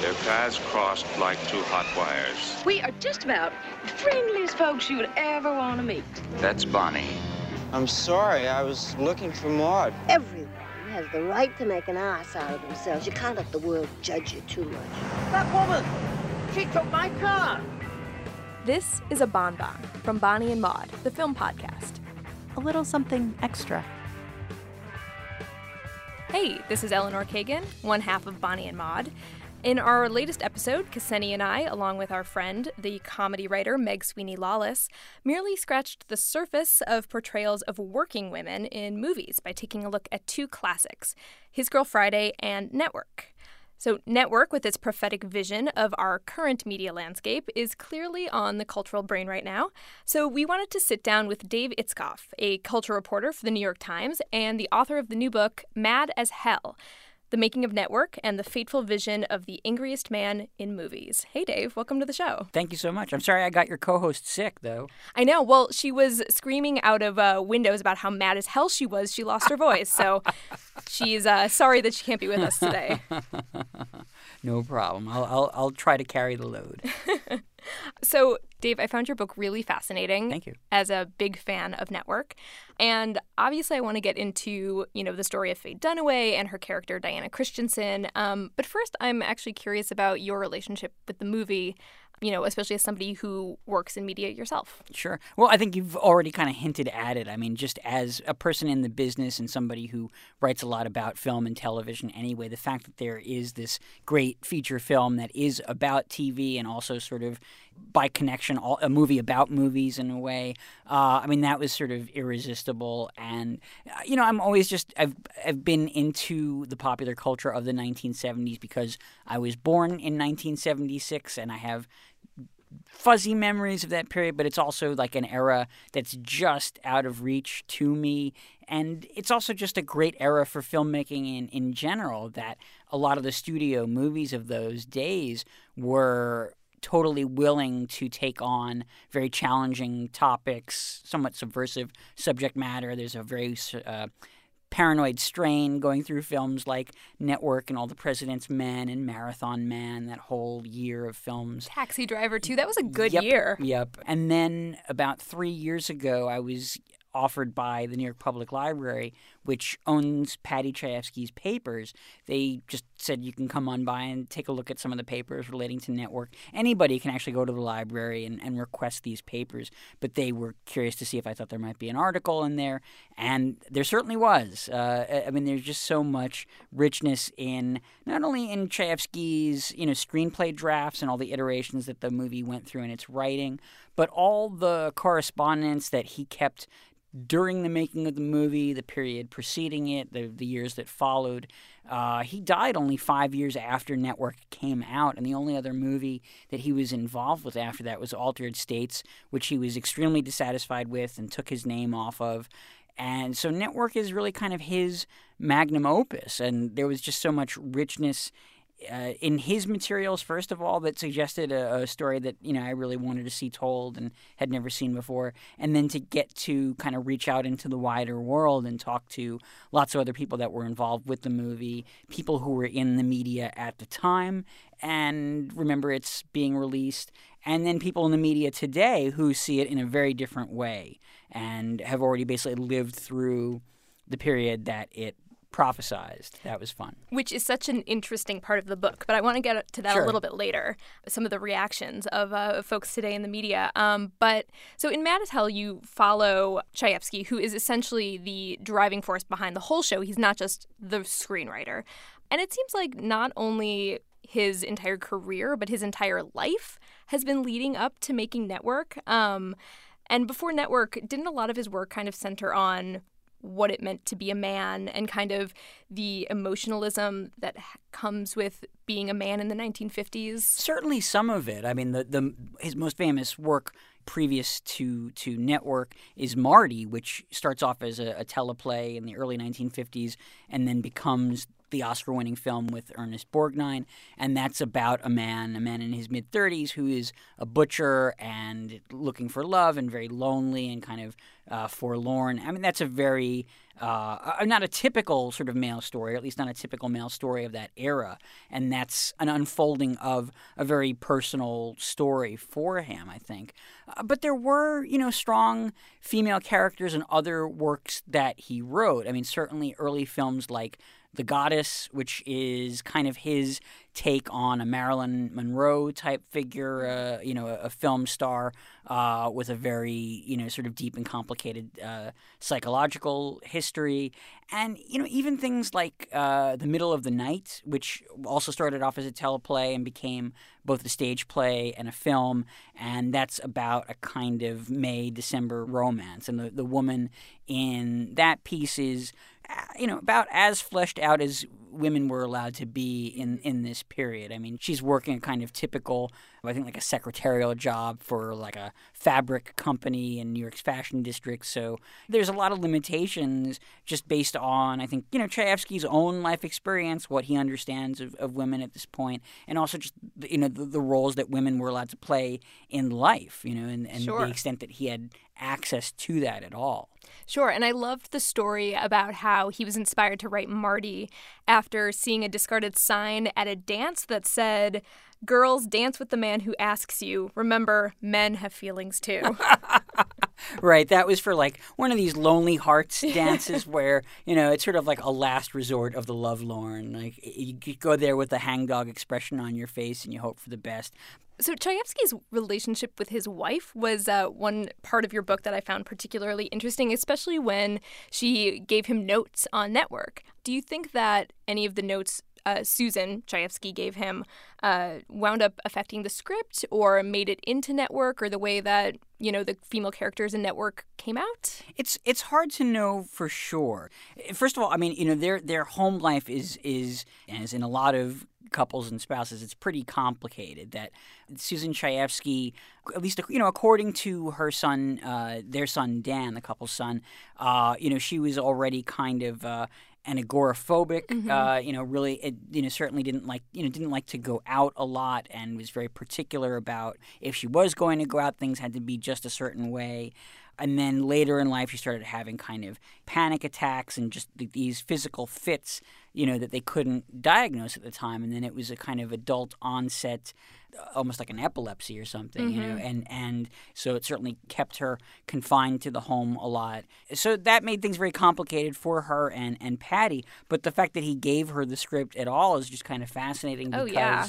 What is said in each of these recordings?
Their paths crossed like two hot wires. We are just about the friendliest folks you would ever want to meet. That's Bonnie. I'm sorry, I was looking for Maud. Everyone has the right to make an ass out of themselves. You can't let the world judge you too much. That woman! She took my car! This is a Bon Bon from Bonnie and Maud, the film podcast. A little something extra. Hey, this is Eleanor Kagan, one half of Bonnie and Maud. In our latest episode, Ksenia and I, along with our friend, the comedy writer Meg Sweeney Lawless, merely scratched the surface of portrayals of working women in movies by taking a look at two classics His Girl Friday and Network. So, Network, with its prophetic vision of our current media landscape, is clearly on the cultural brain right now. So, we wanted to sit down with Dave Itzkoff, a culture reporter for the New York Times and the author of the new book, Mad as Hell the Making of Network, and the fateful vision of the angriest man in movies. Hey, Dave, welcome to the show. Thank you so much. I'm sorry I got your co host sick, though. I know. Well, she was screaming out of uh, windows about how mad as hell she was. She lost her voice. So she's uh, sorry that she can't be with us today. no problem. I'll, I'll, I'll try to carry the load. So, Dave, I found your book really fascinating. Thank you. As a big fan of Network. And obviously, I want to get into, you know, the story of Faye Dunaway and her character, Diana Christensen. Um, but first, I'm actually curious about your relationship with the movie you know, especially as somebody who works in media yourself. Sure. Well, I think you've already kind of hinted at it. I mean, just as a person in the business and somebody who writes a lot about film and television anyway, the fact that there is this great feature film that is about TV and also sort of by connection, a movie about movies in a way. Uh, I mean, that was sort of irresistible. And uh, you know, I'm always just I've I've been into the popular culture of the 1970s because I was born in 1976, and I have fuzzy memories of that period, but it's also like an era that's just out of reach to me. And it's also just a great era for filmmaking in, in general, that a lot of the studio movies of those days were totally willing to take on very challenging topics, somewhat subversive subject matter. There's a very uh, paranoid strain going through films like Network and All the President's Men and Marathon Man, that whole year of films. Taxi Driver, too. That was a good yep, year. Yep. And then about three years ago, I was offered by the New York Public Library, which owns Paddy Chayefsky's papers. They just said you can come on by and take a look at some of the papers relating to network. Anybody can actually go to the library and, and request these papers, but they were curious to see if I thought there might be an article in there, and there certainly was. Uh, I mean, there's just so much richness in not only in Chayefsky's you know screenplay drafts and all the iterations that the movie went through in its writing, but all the correspondence that he kept during the making of the movie, the period preceding it, the, the years that followed. Uh, he died only five years after Network came out, and the only other movie that he was involved with after that was Altered States, which he was extremely dissatisfied with and took his name off of. And so Network is really kind of his magnum opus, and there was just so much richness uh, in his materials, first of all, that suggested a, a, story that you know I really wanted to see told and had never seen before, and then to get to kind of reach out into the wider world and talk to lots of other people that were involved with the movie, people who were in the media at the time, and remember it's being released, and then people in the media today who see it in a very different way and have already basically lived through the period that it prophesized. That was fun. Which is such an interesting part of the book, but I want to get to that sure. a little bit later. Some of the reactions of uh, folks today in the media. Um, but so in Mad as Hell, you follow Chayefsky, who is essentially the driving force behind the whole show. He's not just the screenwriter. And it seems like not only his entire career, but his entire life has been leading up to making Network. Um, and before Network, didn't a lot of his work kind of center on what it meant to be a man and kind of the emotionalism that comes with being a man in the 1950s? Certainly some of it. I mean, the, the his most famous work previous to to Network is Marty, which starts off as a, a teleplay in the early 1950s and then becomes the Oscar-winning film with Ernest Borgnine, and that's about a man, a man in his mid 30s who is a butcher and looking for love and very lonely and kind of uh, forlorn. I mean, that's a very uh, not a typical sort of male story, or at least not a typical male story of that era. And that's an unfolding of a very personal story for him, I think. Uh, but there were, you know, strong female characters in other works that he wrote. I mean, certainly early films like the Goddess, which is kind of his take on a Marilyn Monroe type figure, uh, you know, a, a film star uh, with a very, you know, sort of deep and complicated uh, psychological history. And, you know, even things like uh, The Middle of the Night, which also started off as a teleplay and became both a stage play and a film. And that's about a kind of May December romance. And the, the woman in that piece is you know, about as fleshed out as women were allowed to be in in this period. I mean, she's working a kind of typical, I think, like a secretarial job for like a fabric company in New York's fashion district. So there's a lot of limitations just based on, I think, you know, Chayefsky's own life experience, what he understands of, of women at this point, and also just you know the, the roles that women were allowed to play in life. You know, and, and Sure. the extent that he had access to that at all. Sure, and I loved the story about how he was inspired to write Marty after seeing a discarded sign at a dance that said, Girls, dance with the man who asks you. Remember, men have feelings too. Right, that was for like one of these lonely hearts dances where you know it's sort of like a last resort of the lovelorn. Like you go there with a hangdog expression on your face and you hope for the best. So Chayefsky's relationship with his wife was uh, one part of your book that I found particularly interesting, especially when she gave him notes on network. Do you think that any of the notes uh, Susan Chayefsky gave him uh, wound up affecting the script or made it into network or the way that you know the female characters in network came out? It's it's hard to know for sure. First of all, I mean, you know, their their home life is is as in a lot of couples and spouses, it's pretty complicated. That Susan Chayefsky, at least you know, according to her son, uh, their son Dan, the couple's son, uh, you know, she was already kind of. Uh, and agoraphobic, uh, you know, really, it, you know, certainly didn't like, you know, didn't like to go out a lot, and was very particular about if she was going to go out, things had to be just a certain way. And then later in life, she started having kind of panic attacks and just these physical fits, you know, that they couldn't diagnose at the time. And then it was a kind of adult onset, uh, almost like an epilepsy or something, you know. And and so it certainly kept her confined to the home a lot. So that made things very complicated for her and and Paddy. But the fact that he gave her the script at all is just kind of fascinating Oh, because yeah.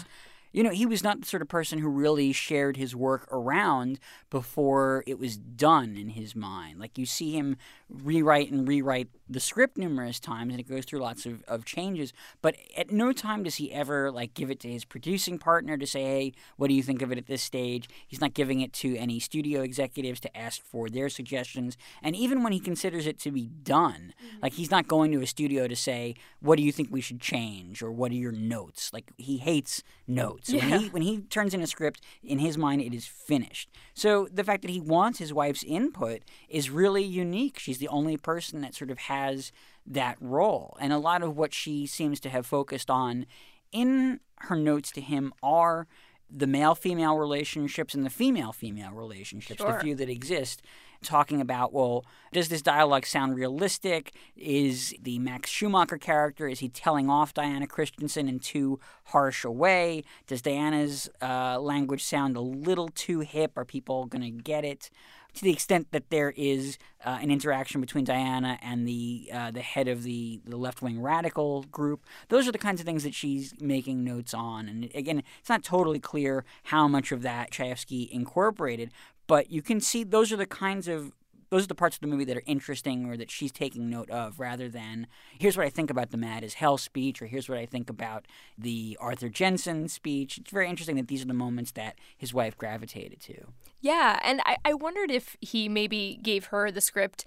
You know, he was not the sort of person who really shared his work around before it was done in his mind. Like you see him rewrite and rewrite the script numerous times and it goes through lots of, of changes. But at no time does he ever like give it to his producing partner to say, Hey, what do you think of it at this stage? He's not giving it to any studio executives to ask for their suggestions. And even when he considers it to be done, like he's not going to a studio to say, What do you think we should change? or what are your notes? Like he hates notes. When he when he turns in a script, in his mind it is finished. So the fact that he wants his wife's input is really unique. She's the only person that sort of has that role. And a lot of what she seems to have focused on in her notes to him are the male female relationships and the female female relationships, the few that exist, talking about, well, does this dialogue sound realistic? Is the Max Schumacher character, is he telling off Diana Christensen in too harsh a way? Does Diana's uh, language sound a little too hip? Are people going to get it? To the extent that there is uh, an interaction between Diana and the uh, the head of the, the left wing radical group, those are the kinds of things that she's making notes on. And again, it's not totally clear how much of that Chayefsky incorporated, but you can see those are the kinds of those are the parts of the movie that are interesting or that she's taking note of rather than here's what I think about the Mad as Hell speech or here's what I think about the Arthur Jensen speech. It's very interesting that these are the moments that his wife gravitated to. Yeah, and I, I wondered if he maybe gave her the script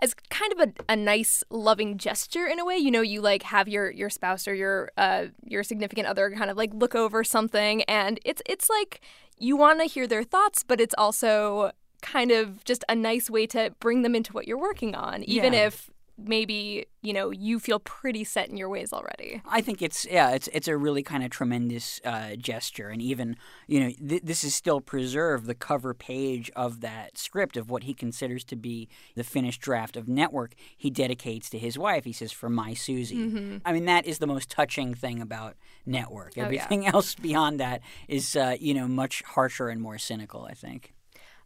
as kind of a, a nice loving gesture in a way you know you like have your your spouse or your uh your significant other kind of like look over something and it's it's like you want to hear their thoughts but it's also kind of just a nice way to bring them into what you're working on even Yeah. if maybe you know you feel pretty set in your ways already. I think it's yeah, it's it's a really kind of tremendous uh, gesture, and even you know th- this is still preserved the cover page of that script of what he considers to be the finished draft of Network. He dedicates to his wife. He says, "For my Susie." Mm-hmm. I mean, that is the most touching thing about Network. Oh, yeah. Everything else beyond that is uh, you know much harsher and more cynical. I think.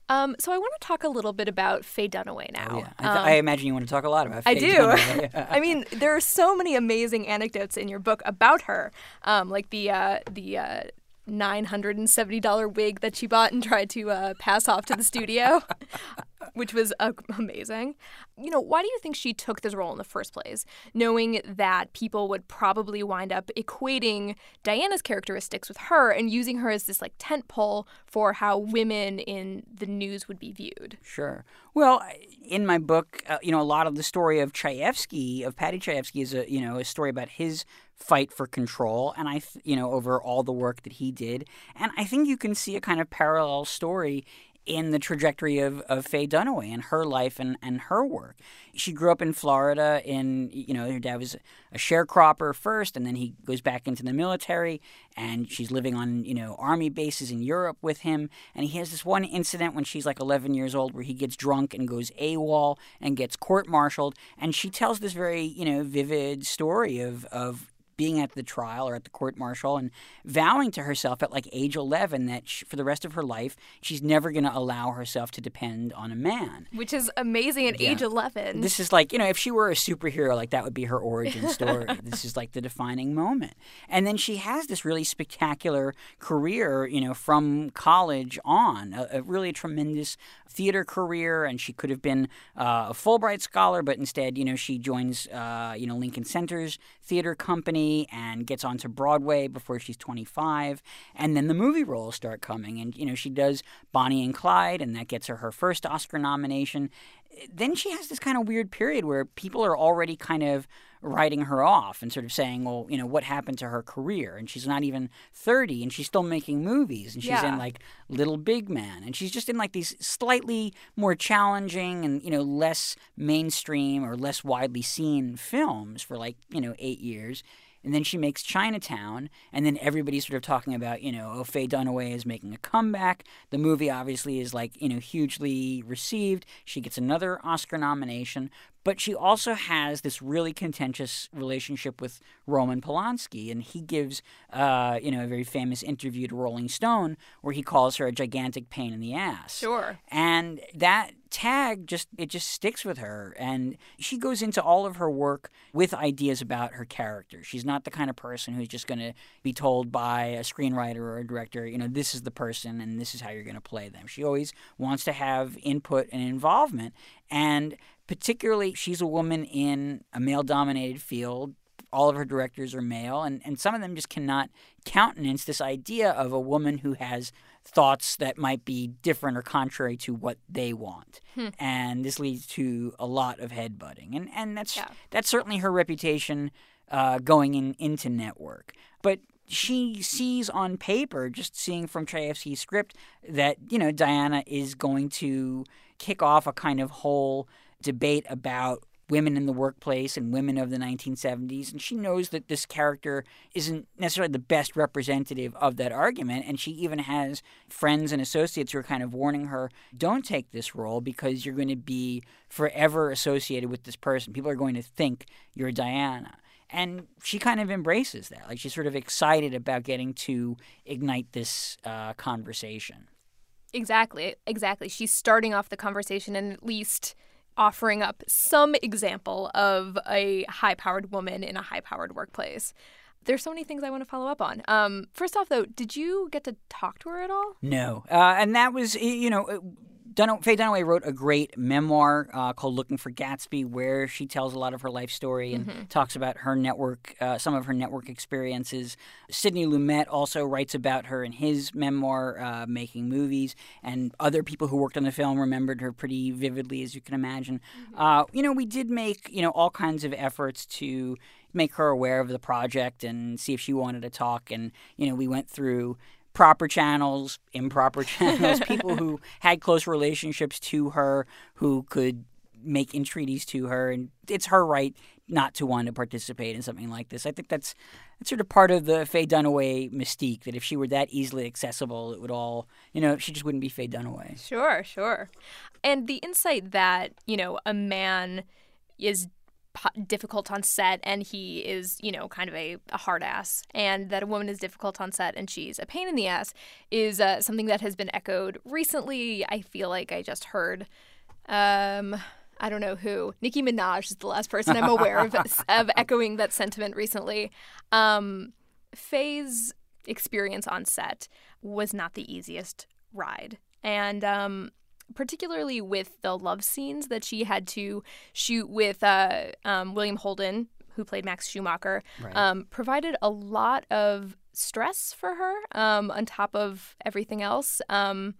Um, so I want to talk a little bit about Faye Dunaway now. Oh, yeah. I, th- Um, I imagine you want to talk a lot about. Faye I do. I mean, there are so many amazing anecdotes in your book about her, um, like the uh, the uh, nine hundred and seventy dollar wig that she bought and tried to uh, pass off to the studio, which was uh, amazing. You know, why do you think she took this role in the first place, knowing that people would probably wind up equating Diana's characteristics with her and using her as this like tent pole for how women in the news would be viewed? Sure. Well, in my book, uh, you know, a lot of the story of Chayefsky, of Paddy Chayefsky, is a you know a story about his fight for control, and I, you know, over all the work that he did, and I think you can see a kind of parallel story in the trajectory of, of Faye Dunaway and her life and, and her work. She grew up in Florida in, you know, her dad was a sharecropper first, and then he goes back into the military, and she's living on, you know, army bases in Europe with him. And he has this one incident when she's like 11 years old where he gets drunk and goes AWOL and gets court martialed. And she tells this very, you know, vivid story of, of being at the trial or at the court martial and vowing to herself at like age 11 that she, for the rest of her life she's never going to allow herself to depend on a man Which is amazing at Yeah. age 11. this is like you know if she were a superhero like that would be her origin story this is like the defining moment and then she has this really spectacular career you know from college on a, a really tremendous theater career and she could have been uh, a fulbright scholar but instead you know she joins uh, you know lincoln center's theater company and gets onto broadway before she's 25 and then the movie roles start coming and you know she does bonnie and clyde and that gets her her first oscar nomination then she has this kind of weird period where people are already kind of writing her off and sort of saying, well, you know, what happened to her career? And she's not even 30 and she's still making movies and she's Yeah. in like Little Big Man and she's just in like these slightly more challenging and, you know, less mainstream or less widely seen films for like, you know, eight years. And then she makes Chinatown, and then everybody's sort of talking about, you know, oh, Faye Dunaway is making a comeback. The movie obviously is like, you know, hugely received. She gets another Oscar nomination, but she also has this really contentious relationship with Roman Polanski, and he gives, uh, you know, a very famous interview to Rolling Stone where he calls her a gigantic pain in the ass. Sure. And that tag just it just sticks with her and she goes into all of her work with ideas about her character. She's not the kind of person who's just going to be told by a screenwriter or a director, you know, this is the person and this is how you're going to play them. She always wants to have input and involvement and particularly she's a woman in a male dominated field all of her directors are male, and, and some of them just cannot countenance this idea of a woman who has thoughts that might be different or contrary to what they want. And this leads to a lot of headbutting. And, and that's, Yeah. that's certainly her reputation uh, going in, into network. But she sees on paper, just seeing from Chayefsky's script, that, you know, Diana is going to kick off a kind of whole debate about women in the workplace and women of the 1970s. And she knows that this character isn't necessarily the best representative of that argument. And she even has friends and associates who are kind of warning her don't take this role because you're going to be forever associated with this person. People are going to think you're Diana. And she kind of embraces that. Like she's sort of excited about getting to ignite this uh, conversation. Exactly, exactly. She's starting off the conversation and at least offering up some example of a high powered woman in a high powered workplace. There's so many things I want to follow up on. Um, first off, though, did you get to talk to her at all? No, uh, and that was you know. Uh, Dun- Faye Dunaway wrote a great memoir uh, called "Looking for Gatsby," where she tells a lot of her life story and talks about her network, uh, some of her network experiences. Sidney Lumet also writes about her in his memoir, uh, "Making Movies," and other people who worked on the film remembered her pretty vividly, as you can imagine. Uh, you know, we did make you know all kinds of efforts to make her aware of the project and see if she wanted to talk, and you know, we went through proper channels, improper channels, people who had close relationships to her who could make entreaties to her, and it's her right not to want to participate in something like this. I think that's that's sort of part of the Faye Dunaway mystique that if she were that easily accessible, it would all, you know, she just wouldn't be Faye Dunaway. Sure, sure. And the insight that, you know, a man is difficult on set and he is, you know, kind of a, a, hard ass, and that a woman is difficult on set and she's a pain in the ass is uh, something that has been echoed recently. I feel like I just heard. Um, I don't know who. Nicki Minaj is the last person I'm aware of, of echoing that sentiment recently. Um, Faye's experience on set was not the easiest ride. And um, particularly with the love scenes that she had to shoot with uh, um, William Holden, who played Max Schumacher, right. um, provided a lot of stress for her um, on top of everything else. Um,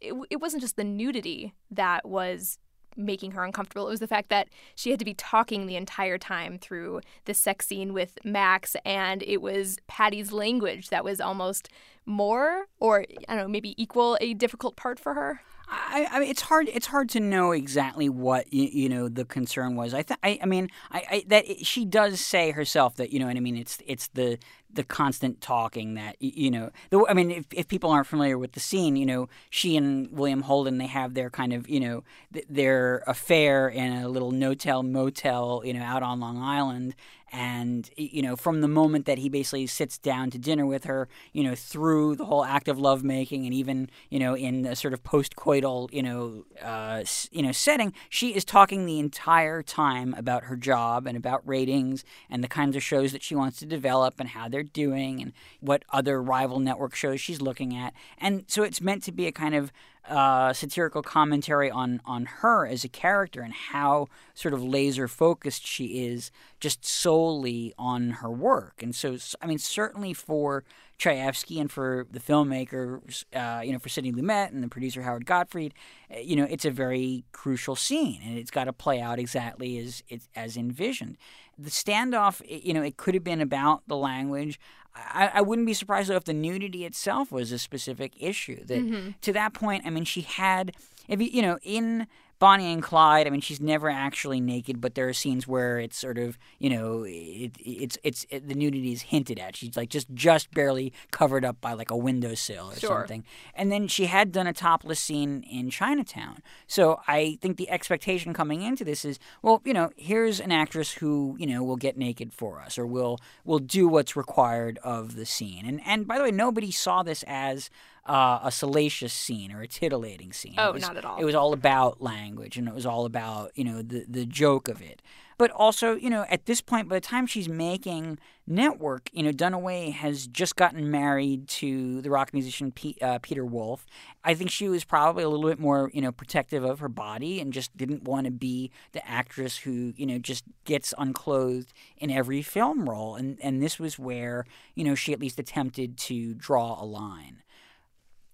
it, it wasn't just the nudity that was making her uncomfortable. It was the fact that she had to be talking the entire time through the sex scene with Max, and it was Paddy's language that was almost more, or I don't know, maybe equal a difficult part for her. I, I mean, it's hard. It's hard to know exactly what you, you know the concern was. I, th- I, I mean, I, I that it, she does say herself that you know what I mean. It's it's the the constant talking that you know. The, I mean, if, if people aren't familiar with the scene, you know, she and William Holden they have their kind of you know th- their affair in a little no-tell motel, you know, out on Long Island, and you know from the moment that he basically sits down to dinner with her you know through the whole act of lovemaking and even you know in a sort of post-coital you know uh, you know setting she is talking the entire time about her job and about ratings and the kinds of shows that she wants to develop and how they're doing and what other rival network shows she's looking at. And so it's meant to be a kind of uh, satirical commentary on on her as a character and how sort of laser focused she is just solely on her work. And so, I mean, certainly for Chayefsky and for the filmmakers, uh, you know, for Sidney Lumet and the producer Howard Gottfried, uh, you know, it's a very crucial scene, and it's got to play out exactly as as envisioned. The standoff, you know, it could have been about the language. I, I wouldn't be surprised though if the nudity itself was a specific issue. That mm-hmm. to that point, I mean, she had, if you, you know, in Bonnie and Clyde, I mean, she's never actually naked, but there are scenes where it's sort of, you know, it, it's it's it, the nudity is hinted at. She's like just just barely covered up by like a windowsill or sure. something. And then she had done a topless scene in Chinatown. So I think the expectation coming into this is, well, you know, here's an actress who, you know, will get naked for us or will will do what's required of the scene. And and by the way, nobody saw this as uh, a salacious scene or a titillating scene. Oh, was, not at all. It was all about language and it was all about, you know, the, the joke of it. But also, you know, at this point, by the time she's making Network, you know, Dunaway has just gotten married to the rock musician P- uh, Peter Wolf. I think she was probably a little bit more, you know, protective of her body and just didn't want to be the actress who, you know, just gets unclothed in every film role. And, and this was where, you know, she at least attempted to draw a line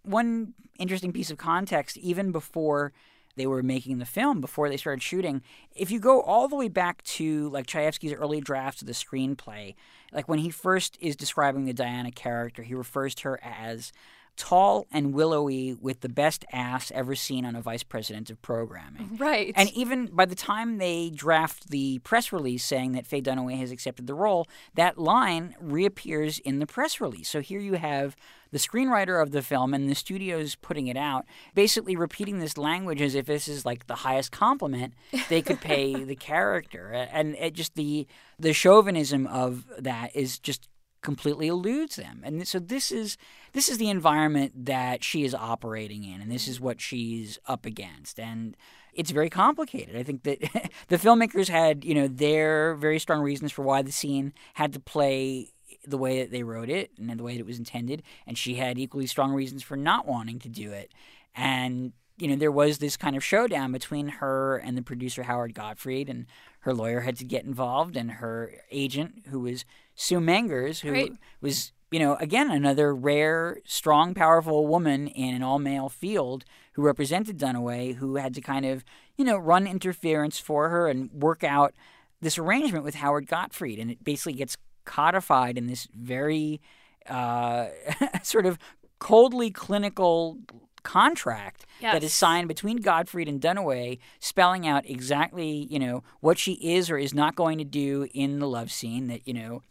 one interesting piece of context, even before they were making the film, before they started shooting, if you go all the way back to like Chayefsky's early drafts of the screenplay, like when he first is describing the Diana character, he refers to her as tall and willowy with the best ass ever seen on a vice president of programming. Right. And even by the time they draft the press release saying that Faye Dunaway has accepted the role, that line reappears in the press release. So here you have the screenwriter of the film and the studios putting it out basically repeating this language as if this is like the highest compliment they could pay the character and it just the the chauvinism of that is just completely eludes them and so this is this is the environment that she is operating in and this is what she's up against and it's very complicated. I think that the filmmakers had, you know, their very strong reasons for why the scene had to play the way that they wrote it and the way that it was intended, and she had equally strong reasons for not wanting to do it. And you know, there was this kind of showdown between her and the producer Howard Gottfried, and her lawyer had to get involved, and her agent, who was Sue Mengers, who right. was, you know, again another rare, strong, powerful woman in an all-male field who represented Dunaway, who had to kind of, you know, run interference for her and work out this arrangement with Howard Gottfried, and it basically gets codified in this very uh, sort of coldly clinical contract that is signed between Gottfried and Dunaway, spelling out exactly, you know, what she is or is not going to do in the love scene. That you know,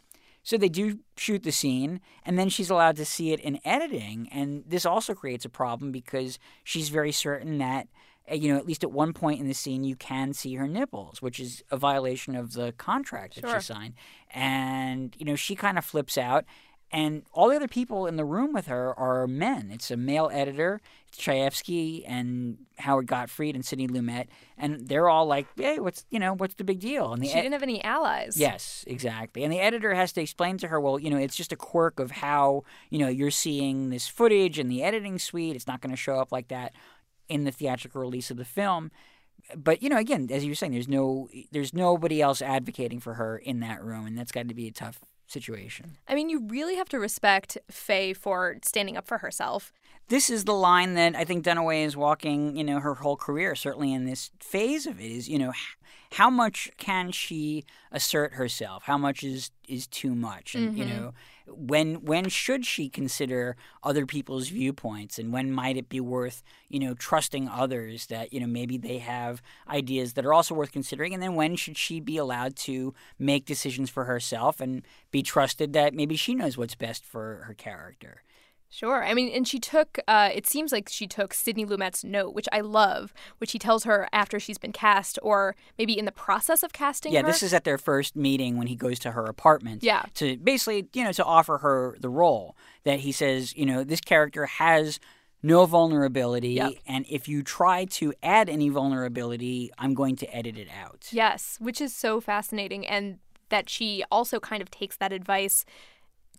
so they do shoot the scene, and then she's allowed to see it in editing, and this also creates a problem because she's very certain that. uh, You know, at least at one point in the scene, you can see her nipples, which is a violation of the contract that Sure. she signed. And you know, she kind of flips out, and all the other people in the room with her are men. It's a male editor, Chayefsky and Howard Gottfried and Sidney Lumet, and they're all like, "Hey, what's you know what's the big deal?" And the She ed- didn't have any allies. Yes, exactly. And the editor has to explain to her, well, you know, it's just a quirk of how, you know, you're seeing this footage in the editing suite. It's not going to show up like that in the theatrical release of the film. But, you know, again, as you were saying, there's no there's nobody else advocating for her in that room, and that's got to be a tough situation. I mean, you really have to respect Faye for standing up for herself. This is the line that I think Dunaway is walking, you know, her whole career, certainly in this phase of it, is, you know, how much can she assert herself? How much is is too much? And, you mm-hmm. know, when when should she consider other people's viewpoints and when might it be worth, you know, trusting others that, you know, maybe they have ideas that are also worth considering and then when should she be allowed to make decisions for herself and be trusted that maybe she knows what's best for her character? Sure. I mean, and she took, uh, it seems like she took Sidney Lumet's note, which I love, which he tells her after she's been cast or maybe in the process of casting Yeah, her. this is at their first meeting when he goes to her apartment. Yeah. To basically, you know, to offer her the role that he says, you know, this character has no vulnerability, Yep. and if you try to add any vulnerability, I'm going to edit it out. Yes, which is so fascinating. And that she also kind of takes that advice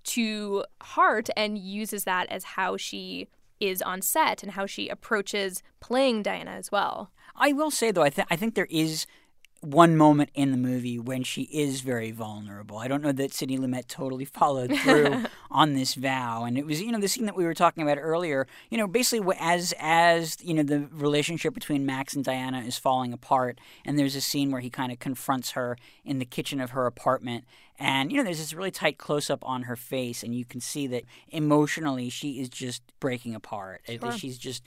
to heart and uses that as how she is on set and how she approaches playing Diana as well. I will say though, I think I think there is one moment in the movie when she is very vulnerable. I don't know that Sidney Lumet totally followed through on this vow, and it was you know the scene that we were talking about earlier. You know, basically as as you know the relationship between Max and Diana is falling apart, and there's a scene where he kind of confronts her in the kitchen of her apartment. And you know, there's this really tight close up on her face, and you can see that emotionally she is just breaking apart. Sure. She's just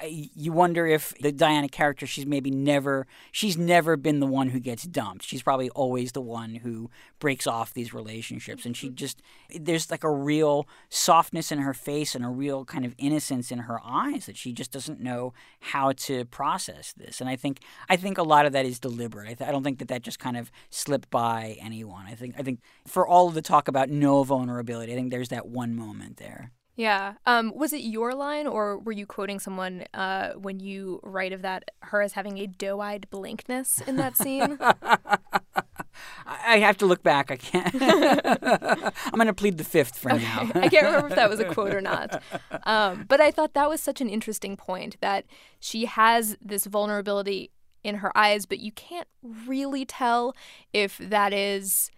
I, you wonder if the Diana character she's maybe never she's never been the one who gets dumped. She's probably always the one who breaks off these relationships and she mm-hmm. just there's like a real softness in her face and a real kind of innocence in her eyes that she just doesn't know how to process this. And I think I think a lot of that is deliberate. I, th- I don't think that that just kind of slipped by anyone. I think I think for all of the talk about no vulnerability, I think there's that one moment there. Yeah. Um, was it your line, or were you quoting someone uh, when you write of that her as having a doe-eyed blankness in that scene? I have to look back. I can't. I'm going to plead the fifth for now. I can't remember if that was a quote or not. Um, but I thought that was such an interesting point that she has this vulnerability in her eyes, but you can't really tell if that is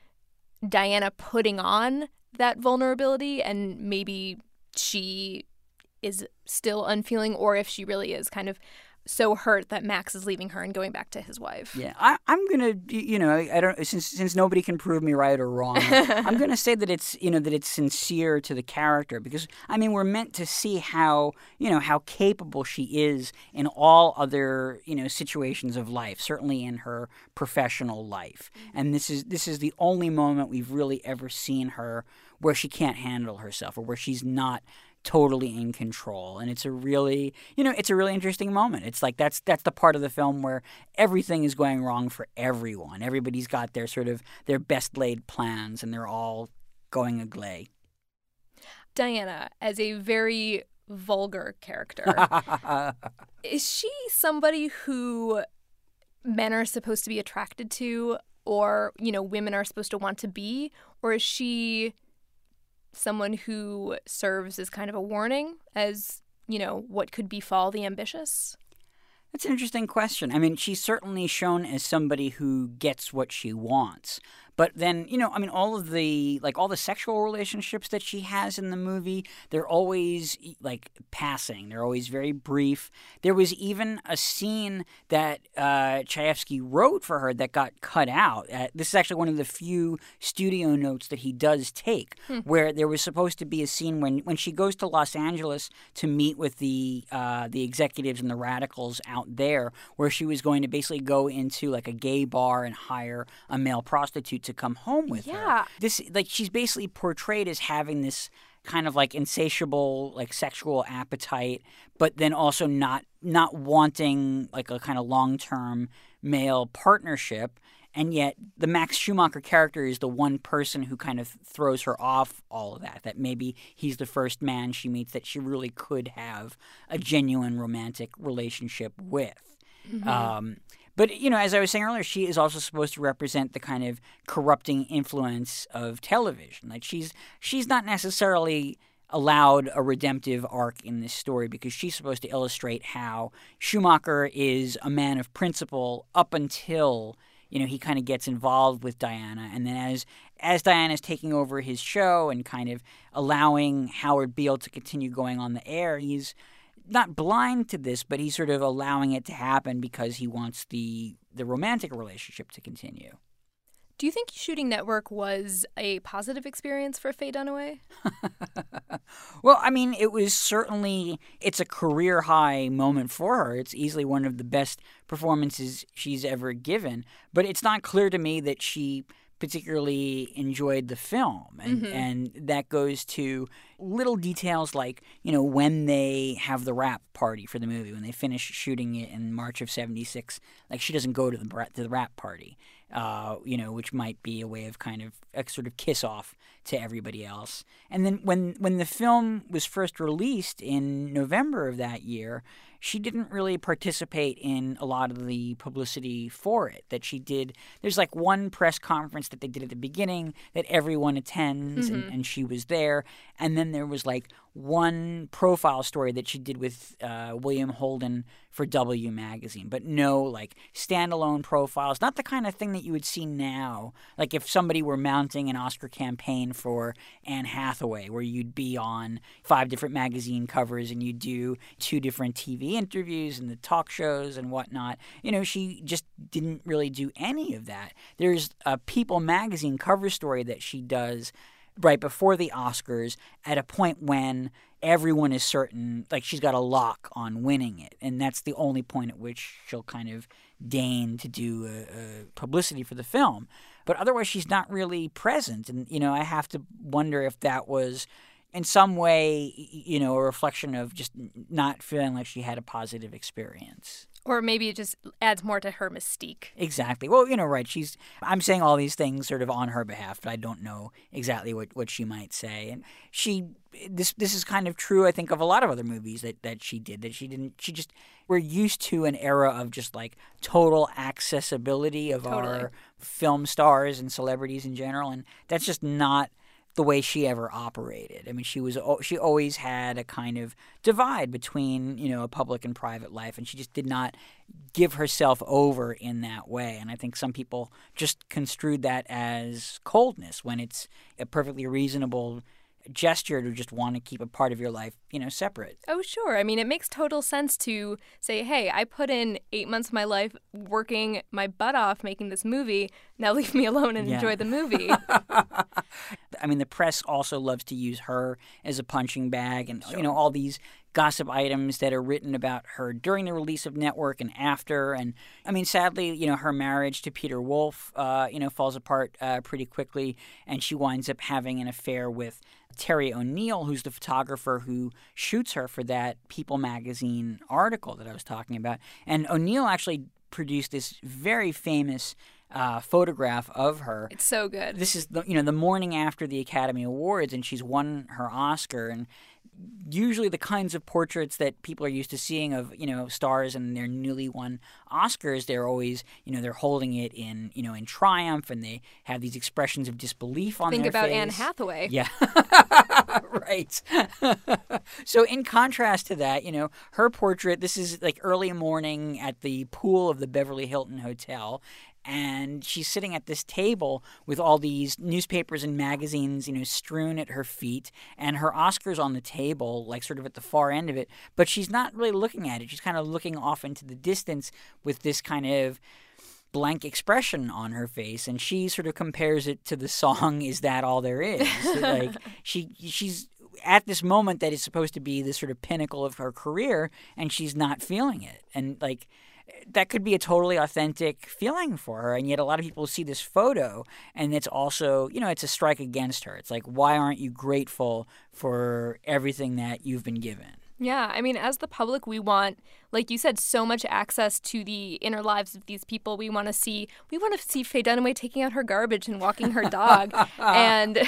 Diana putting on that vulnerability and maybe she is still unfeeling or if she really is kind of so hurt that Max is leaving her and going back to his wife. Yeah, I, I'm gonna, you know, I I don't since since nobody can prove me right or wrong. I'm gonna say that it's you know that it's sincere to the character because I mean we're meant to see how you know how capable she is in all other you know situations of life, certainly in her professional life. Mm-hmm. And this is this is the only moment we've really ever seen her where she can't handle herself or where she's not totally in control. And it's a really you know it's a really interesting moment. It's like that's that's the part of the film where everything is going wrong for everyone. Everybody's got their sort of their best laid plans and they're all going agley Diana as a very vulgar character. is she somebody who men are supposed to be attracted to or, you know, women are supposed to want to be? Or is she someone who serves as kind of a warning as, you know, what could befall the ambitious? That's an interesting question. I mean, she's certainly shown as somebody who gets what she wants, But then, you know, I mean, all of the like all the sexual relationships that she has in the movie, they're always like passing. They're always very brief. There was even a scene that uh, Chayefsky wrote for her that got cut out. Uh, this is actually one of the few studio notes that he does take, where there was supposed to be a scene when when she goes to Los Angeles to meet with the uh, the executives and the radicals out there, where she was going to basically go into like a gay bar and hire a male prostitute to come home with her. Yeah. This like she's basically portrayed as having this kind of like insatiable like sexual appetite but then also not not wanting like a kind of long-term male partnership and yet the Max Schumacher character is the one person who kind of throws her off all of that that maybe he's the first man she meets that she really could have a genuine romantic relationship with um, but you know, as I was saying earlier, she is also supposed to represent the kind of corrupting influence of television. Like she's she's not necessarily allowed a redemptive arc in this story because she's supposed to illustrate how Schumacher is a man of principle up until you know he kind of gets involved with Diana, and then as as Diana's taking over his show and kind of allowing Howard Beale to continue going on the air, he's not blind to this, but he's sort of allowing it to happen because he wants the the romantic relationship to continue. Do you think shooting Network was a positive experience for Faye Dunaway? Well, I mean, it was certainly it's a career high moment for her. It's easily one of the best performances she's ever given, but it's not clear to me that she particularly enjoyed the film. And and that goes to little details like you know when they have the wrap party for the movie when they finish shooting it in March of 76 like she doesn't go to the to the wrap party uh, you know which might be a way of kind of a sort of kiss off to everybody else. And then when when the film was first released in November of that year she didn't really participate in a lot of the publicity for it that she did there's like one press conference that they did at the beginning that everyone attends and, mm-hmm. and she was there and then there was like one profile story that she did with uh, William Holden for W magazine, but no like standalone profiles. Not the kind of thing that you would see now. Like if somebody were mounting an Oscar campaign for Anne Hathaway, where you'd be on five different magazine covers and you do two different TV interviews and the talk shows and whatnot. You know, she just didn't really do any of that. There's a People magazine cover story that she does right before the Oscars at a point when everyone is certain, like she's got a lock on winning it. And that's the only point at which she'll kind of deign to do a, a publicity for the film. But otherwise, she's not really present. And, you know, I have to wonder if that was in some way, you know, a reflection of just not feeling like she had a positive experience. Or maybe it just adds more to her mystique. Exactly. Well, you know, right. She's. I'm saying all these things sort of on her behalf, but I don't know exactly what, what she might say. And she. This this is kind of true. I think of a lot of other movies that that she did. That she didn't. She just. We're used to an era of just like total accessibility of Totally. our film stars and celebrities in general, and that's just not the way she ever operated. I mean, she was she always had a kind of divide between you know a public and private life, and she just did not give herself over in that way. And I think some people just construed that as coldness when it's a perfectly reasonable gesture to just want to keep a part of your life, you know, separate. Oh, sure. I mean, it makes total sense to say, hey, I put in eight months of my life working my butt off making this movie. Now leave me alone and Yeah. enjoy the movie. I mean, the press also loves to use her as a punching bag, and you know all these gossip items that are written about her during the release of Network and after. And I mean, sadly, you know, her marriage to Peter Wolf, uh, you know, falls apart uh, pretty quickly, and she winds up having an affair with Terry O'Neill, who's the photographer who shoots her for that People magazine article that I was talking about. And O'Neill actually produced this very famous uh, photograph of her it's so good. this is the you know the morning after the Academy Awards, and she's won her Oscar. And usually, the kinds of portraits that people are used to seeing of you know stars and their newly won Oscars, they're always you know they're holding it in you know in triumph, and they have these expressions of disbelief on Think about face. Anne Hathaway. Yeah. right. so in contrast to that, you know, her portrait, this is like early morning at the pool of the Beverly Hilton Hotel. And she's sitting at this table with all these newspapers and magazines, you know, strewn at her feet, and her Oscar's on the table, like sort of at the far end of it, but she's not really looking at it. She's kind of looking off into the distance with this kind of blank expression on her face and she sort of compares it to the song is that all there is like she she's at this moment that is supposed to be the sort of pinnacle of her career and she's not feeling it and like that could be a totally authentic feeling for her and yet a lot of people see this photo and it's also you know it's a strike against her it's like why aren't you grateful for everything that you've been given Yeah, I mean, as the public, we want, like you said, so much access to the inner lives of these people. We want to see, we want to see Faye Dunaway taking out her garbage and walking her dog. and,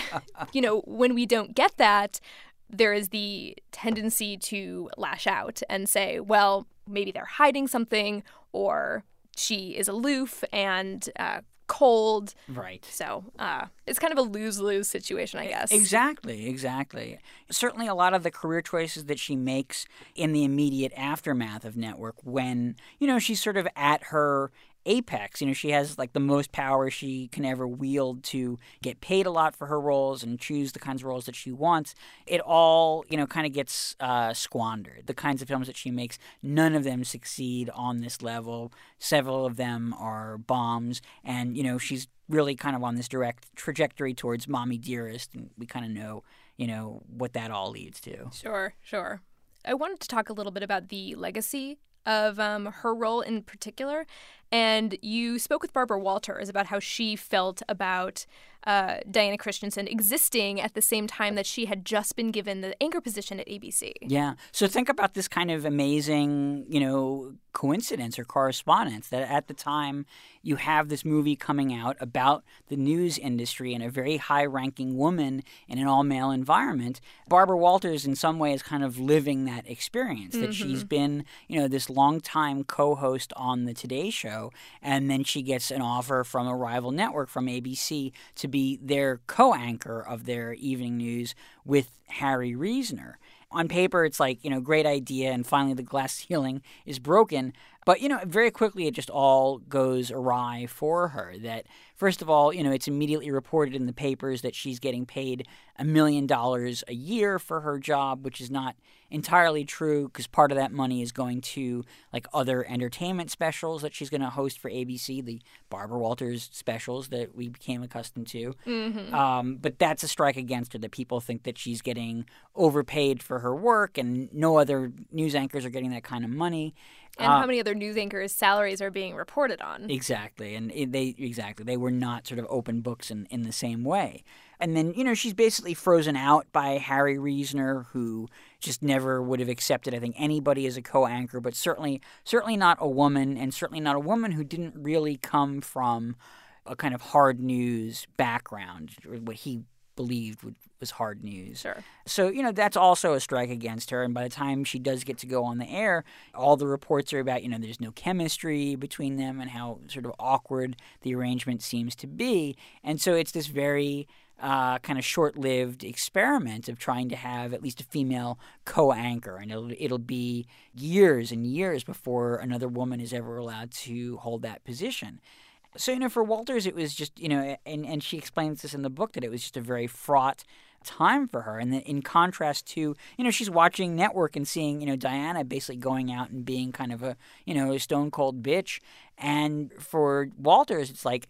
you know, when we don't get that, there is the tendency to lash out and say, well, maybe they're hiding something, or she is aloof and uh, cold. right So uh, it's kind of a lose lose situation, I guess. Exactly, exactly. Certainly, a lot of the career choices that she makes in the immediate aftermath of Network, when, you know, she's sort of at her apex. You know, she has like the most power she can ever wield to get paid a lot for her roles and choose the kinds of roles that she wants. It all, you know, kind of gets uh, squandered. The kinds of films that she makes, none of them succeed on this level. Several of them are bombs. And, you know, she's really kind of on this direct trajectory towards Mommy Dearest. And we kind of know, you know, what that all leads to. Sure, sure. I wanted to talk a little bit about the legacy of um, her role in particular. And you spoke with Barbara Walters about how she felt about uh, Diana Christensen existing at the same time that she had just been given the anchor position at ABC. Yeah. So think about this kind of amazing, you know, coincidence or correspondence that at the time you have this movie coming out about the news industry and a very high ranking woman in an all male environment. Barbara Walters, in some ways, kind of living that experience that she's been, you know, this longtime co host on The Today Show, and then she gets an offer from a rival network, from ABC, to be their co anchor of their evening news with Harry Reasoner on paper it's like you know great idea and finally the glass ceiling is broken but you know very quickly it just all goes awry for her that first of all you know it's immediately reported in the papers that she's getting paid a million dollars a year for her job which is not entirely true because part of that money is going to like other entertainment specials that she's going to host for ABC, the Barbara Walters specials that we became accustomed to. Um, but that's a strike against her that people think that she's getting overpaid for her work and no other news anchors are getting that kind of money. And ah. how many other news anchors' salaries are being reported on? Exactly, and they exactly they were not sort of open books in, in the same way. And then you know she's basically frozen out by Harry Reasoner, who just never would have accepted I think anybody as a co-anchor, but certainly certainly not a woman, and certainly not a woman who didn't really come from a kind of hard news background, what he believed would, was hard news. Sure. So, you know, that's also a strike against her. And by the time she does get to go on the air, all the reports are about, you know, there's no chemistry between them and how sort of awkward the arrangement seems to be. And so it's this very uh, kind of short-lived experiment of trying to have at least a female co-anchor, and it'll it'll be years and years before another woman is ever allowed to hold that position. So you know, for Walters, it was just you know, and and she explains this in the book that it was just a very fraught time for her, and in contrast to you know, she's watching Network and seeing you know Diana basically going out and being kind of a you know a stone cold bitch, and for Walters, it's like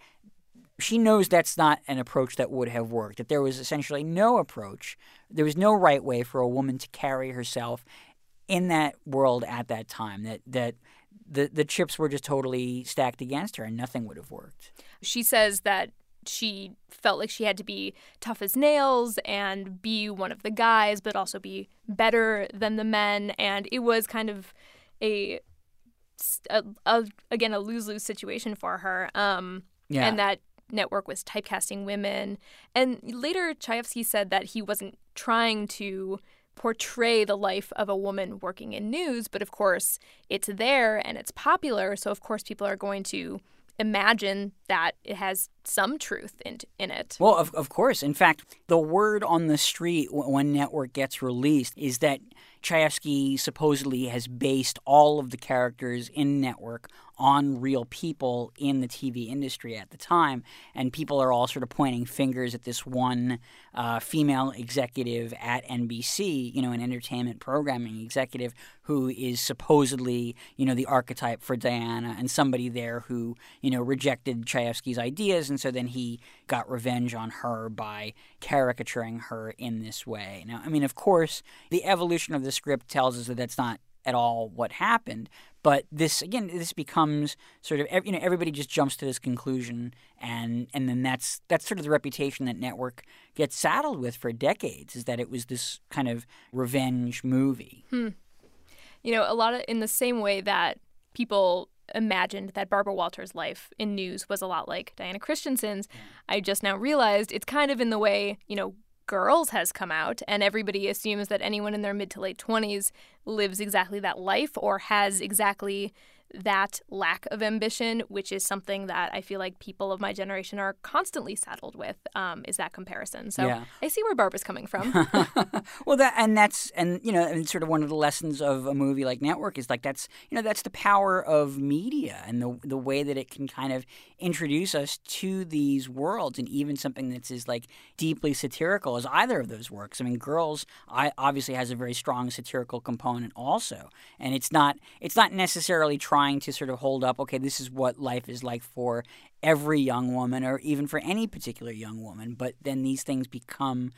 she knows that's not an approach that would have worked. That there was essentially no approach, there was no right way for a woman to carry herself in that world at that time. That that the the chips were just totally stacked against her, and nothing would have worked. She says that she felt like she had to be tough as nails and be one of the guys, but also be better than the men. And it was kind of a, a, a again a lose lose situation for her. Um, Yeah. and that network was typecasting women. And later, Chayefsky said that he wasn't trying to portray the life of a woman working in news, but of course, it's there and it's popular. So, of course, people are going to imagine that it has some truth in, in it. Well, of, of course. In fact, the word on the street when Network gets released is that Chayefsky supposedly has based all of the characters in Network on real people in the TV industry at the time, and people are all sort of pointing fingers at this one uh, female executive at NBC, you know, an entertainment programming executive who is supposedly, you know, the archetype for Diana, and somebody there who, you know, rejected Chayefsky's ideas, and so then he got revenge on her by caricaturing her in this way. Now, I mean, of course, the evolution of the script tells us that that's not at all what happened. But this again, this becomes sort of you know everybody just jumps to this conclusion, and and then that's that's sort of the reputation that network gets saddled with for decades is that it was this kind of revenge movie. Hmm. You know, a lot of in the same way that people imagined that Barbara Walters' life in news was a lot like Diana Christensen's, I just now realized it's kind of in the way you know Girls has come out, and everybody assumes that anyone in their mid to late 20s lives exactly that life or has exactly that lack of ambition, which is something that I feel like people of my generation are constantly saddled with, um, is that comparison. So Yeah. I see where Barbara's coming from. well, that and that's and you know and sort of one of the lessons of a movie like Network is like that's you know that's the power of media and the the way that it can kind of introduce us to these worlds and even something that's as like deeply satirical as either of those works. I mean, Girls I obviously has a very strong satirical component also, and it's not it's not necessarily trying to sort of hold up okay this is what life is like for every young woman or even for any particular young woman, but then these things become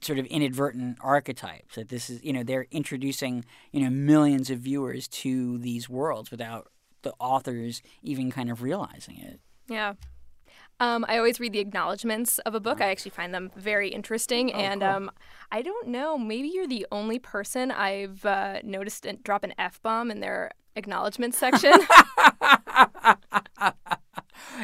sort of inadvertent archetypes that this is you know they're introducing you know millions of viewers to these worlds without the authors even kind of realizing it Yeah. Um, I always read the acknowledgments of a book. I actually find them very interesting. and um, I don't know, maybe you're the only person I've uh, noticed drop an F bomb in their acknowledgments section.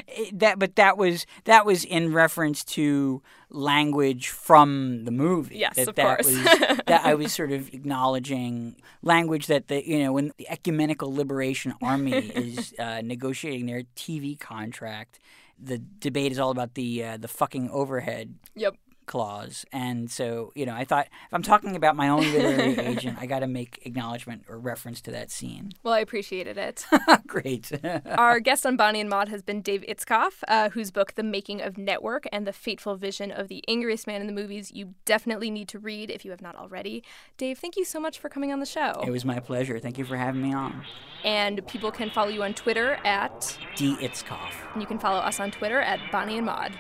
It- that but that was that was in reference to language from the movie Yes, that, of that course. was that I was sort of acknowledging language that the you know when the Ecumenical Liberation Army is uh, negotiating their TV contract the debate is all about the uh, the fucking overhead yep. Clause. And so, you know, I thought if I'm talking about my own literary agent, I got to make acknowledgement or reference to that scene. Well, I appreciated it. Great. Our guest on Bonnie and Maud has been Dave Itzkoff, uh, whose book, The Making of Network and the Fateful Vision of the Angriest Man in the Movies, you definitely need to read if you have not already. Dave, thank you so much for coming on the show. it was my pleasure. Thank you for having me on. And people can follow you on Twitter at, D. Itzkoff. and you can follow us on Twitter at Bonnie and Maud.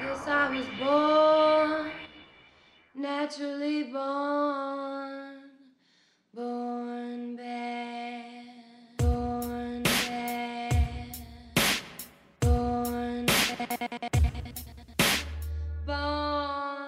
Guess I was born, naturally born, born bad, born bad, born bad, born